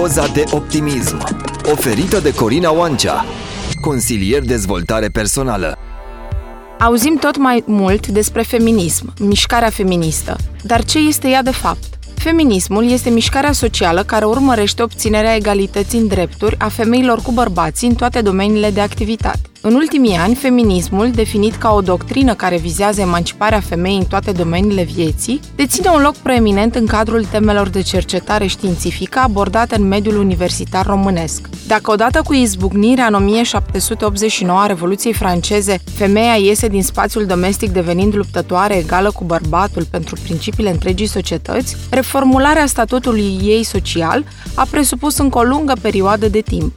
Doza de optimism Oferită de Corina Oancea Consilier dezvoltare personală Auzim tot mai mult despre feminism, mișcarea feministă. Dar ce este ea de fapt? Feminismul este mișcarea socială care urmărește obținerea egalității în drepturi a femeilor cu bărbații în toate domeniile de activitate. În ultimii ani, feminismul, definit ca o doctrină care vizează emanciparea femeii în toate domeniile vieții, deține un loc preeminent în cadrul temelor de cercetare științifică abordate în mediul universitar românesc. Dacă odată cu izbucnirea în 1789 a Revoluției franceze, femeia iese din spațiul domestic devenind luptătoare egală cu bărbatul pentru principiile întregii societăți, reformularea statutului ei social a presupus încă o lungă perioadă de timp.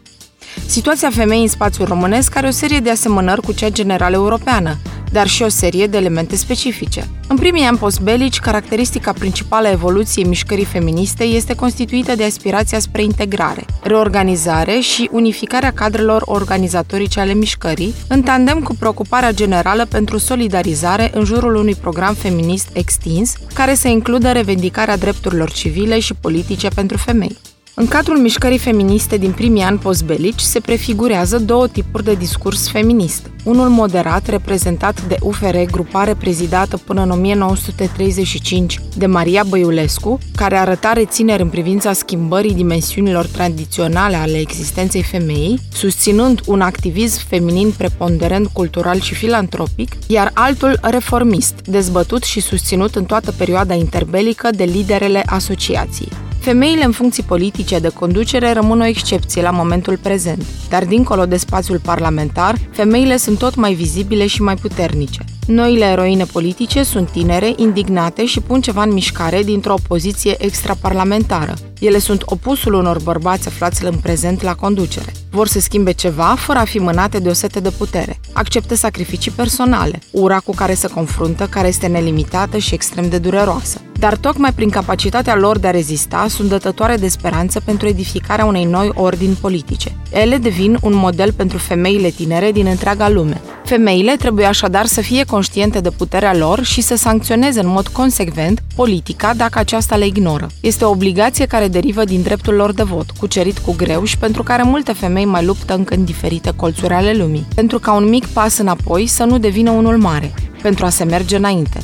Situația femeii în spațiul românesc are o serie de asemănări cu cea generală europeană, dar și o serie de elemente specifice. În primii ani postbelici, caracteristica principală a evoluției mișcării feministe este constituită de aspirația spre integrare, reorganizare și unificarea cadrelor organizatorice ale mișcării, în tandem cu preocuparea generală pentru solidarizare în jurul unui program feminist extins, care să includă revendicarea drepturilor civile și politice pentru femei. În cadrul mișcării feministe din primii ani postbelici se prefigurează două tipuri de discurs feminist. Unul moderat, reprezentat de UFR, grupare prezidată până în 1935 de Maria Băiulescu, care arăta rețineri în privința schimbării dimensiunilor tradiționale ale existenței femeii, susținând un activism feminin preponderent cultural și filantropic, iar altul reformist, dezbătut și susținut în toată perioada interbelică de liderele asociației. Femeile în funcții politice de conducere rămân o excepție la momentul prezent, dar dincolo de spațiul parlamentar, femeile sunt tot mai vizibile și mai puternice. Noile eroine politice sunt tinere, indignate și pun ceva în mișcare dintr-o poziție extraparlamentară. Ele sunt opusul unor bărbați aflați în prezent la conducere. Vor să schimbe ceva fără a fi mânate de o sete de putere. Acceptă sacrificii personale, ura cu care se confruntă, care este nelimitată și extrem de dureroasă. Dar tocmai prin capacitatea lor de a rezista sunt dătătoare de speranță pentru edificarea unei noi ordini politice. Ele devin un model pentru femeile tinere din întreaga lume. Femeile trebuie așadar să fie conștiente de puterea lor și să sancționeze în mod consecvent politica dacă aceasta le ignoră. Este o obligație care derivă din dreptul lor de vot, cucerit cu greu și pentru care multe femei mai luptă încă în diferite colțuri ale lumii, pentru ca un mic pas înapoi să nu devină unul mare, pentru a se merge înainte,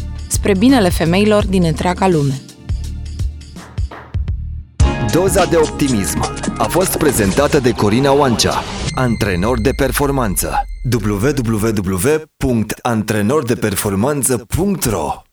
spre binele femeilor din întreaga lume. Doza de optimism a fost prezentată de Corina Oancea, antrenor de performanță. www.antrenordeperformanță.ro